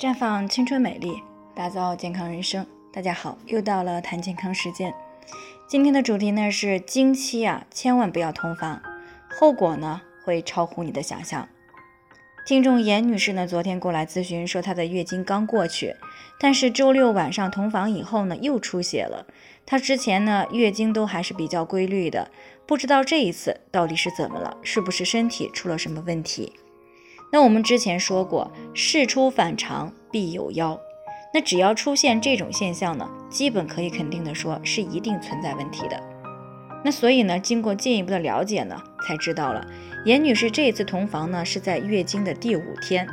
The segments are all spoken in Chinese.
绽放青春美丽，打造健康人生。大家好，又到了谈健康时间。今天的主题呢是经期啊，千万不要同房，后果呢会超乎你的想象。听众严女士呢，昨天过来咨询说她的月经刚过去，但是周六晚上同房以后呢又出血了。她之前呢月经都还是比较规律的，不知道这一次到底是怎么了，是不是身体出了什么问题？那我们之前说过，事出反常必有妖。那只要出现这种现象呢，基本可以肯定的说，是一定存在问题的。那所以呢，经过进一步的了解呢，才知道了，严女士这一次同房呢是在月经的第五天。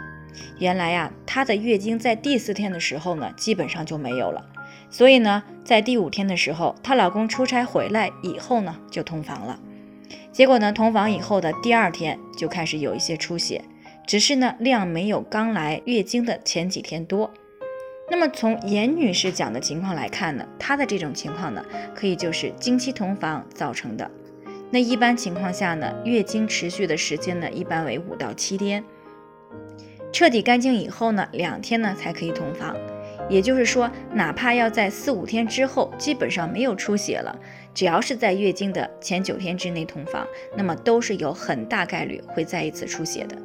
原来呀，她的月经在第四天的时候呢，基本上就没有了。所以呢，在第五天的时候，她老公出差回来以后呢，就同房了。结果呢，同房以后的第二天就开始有一些出血。只是呢，量没有刚来月经的前几天多。那么从严女士讲的情况来看呢，她的这种情况呢，可以就是经期同房造成的。那一般情况下呢，月经持续的时间呢，一般为五到七天。彻底干净以后呢，两天呢才可以同房。也就是说，哪怕要在四五天之后，基本上没有出血了，只要是在月经的前九天之内同房，那么都是有很大概率会再一次出血的。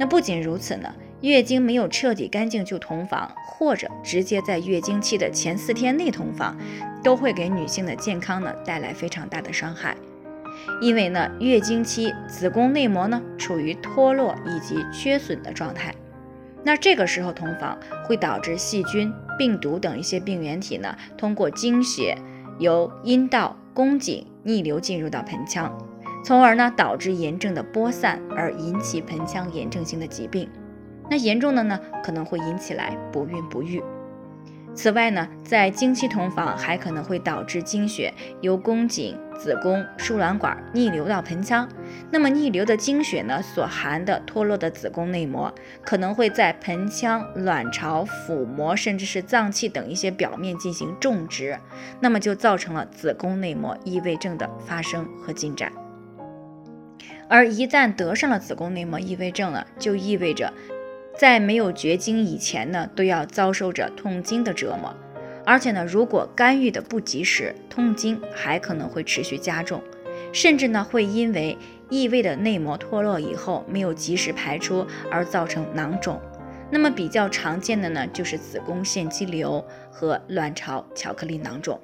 那不仅如此呢，月经没有彻底干净就同房，或者直接在月经期的前四天内同房，都会给女性的健康呢带来非常大的伤害。因为呢，月经期子宫内膜呢处于脱落以及缺损的状态，那这个时候同房会导致细菌、病毒等一些病原体呢通过经血由阴道、宫颈逆流进入到盆腔。从而呢导致炎症的播散，而引起盆腔炎症性的疾病。那严重的呢可能会引起来不孕不育。此外呢，在经期同房还可能会导致经血由宫颈、子宫、输卵管逆流到盆腔。那么逆流的经血呢所含的脱落的子宫内膜，可能会在盆腔、卵巢、腹膜甚至是脏器等一些表面进行种植，那么就造成了子宫内膜异位症的发生和进展。而一旦得上了子宫内膜异位症呢，就意味着在没有绝经以前呢，都要遭受着痛经的折磨。而且呢，如果干预的不及时，痛经还可能会持续加重，甚至呢，会因为异位的内膜脱落以后没有及时排出而造成囊肿。那么比较常见的呢，就是子宫腺肌瘤和卵巢巧克力囊肿。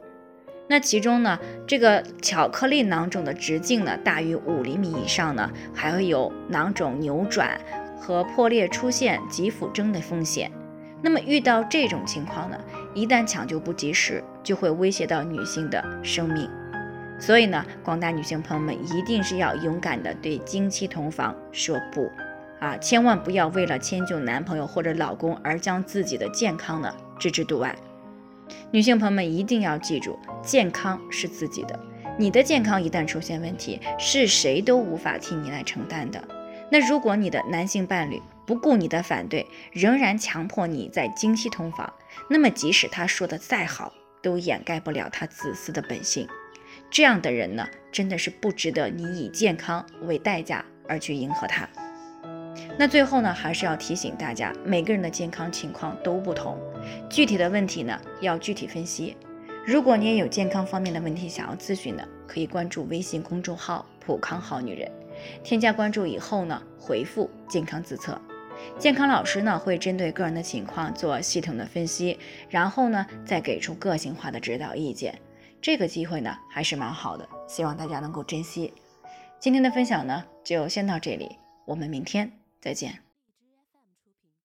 那其中呢，这个巧克力囊肿的直径呢大于五厘米以上呢，还会有囊肿扭转和破裂出现急腹征的风险。那么遇到这种情况呢，一旦抢救不及时，就会威胁到女性的生命。所以呢，广大女性朋友们一定是要勇敢的对经期同房说不啊，千万不要为了迁就男朋友或者老公而将自己的健康呢置之度外。女性朋友们一定要记住，健康是自己的。你的健康一旦出现问题，是谁都无法替你来承担的。那如果你的男性伴侣不顾你的反对，仍然强迫你在经期同房，那么即使他说的再好，都掩盖不了他自私的本性。这样的人呢，真的是不值得你以健康为代价而去迎合他。那最后呢，还是要提醒大家，每个人的健康情况都不同，具体的问题呢要具体分析。如果你也有健康方面的问题想要咨询的，可以关注微信公众号“普康好女人”，添加关注以后呢，回复“健康自测”，健康老师呢会针对个人的情况做系统的分析，然后呢再给出个性化的指导意见。这个机会呢还是蛮好的，希望大家能够珍惜。今天的分享呢就先到这里，我们明天。再见。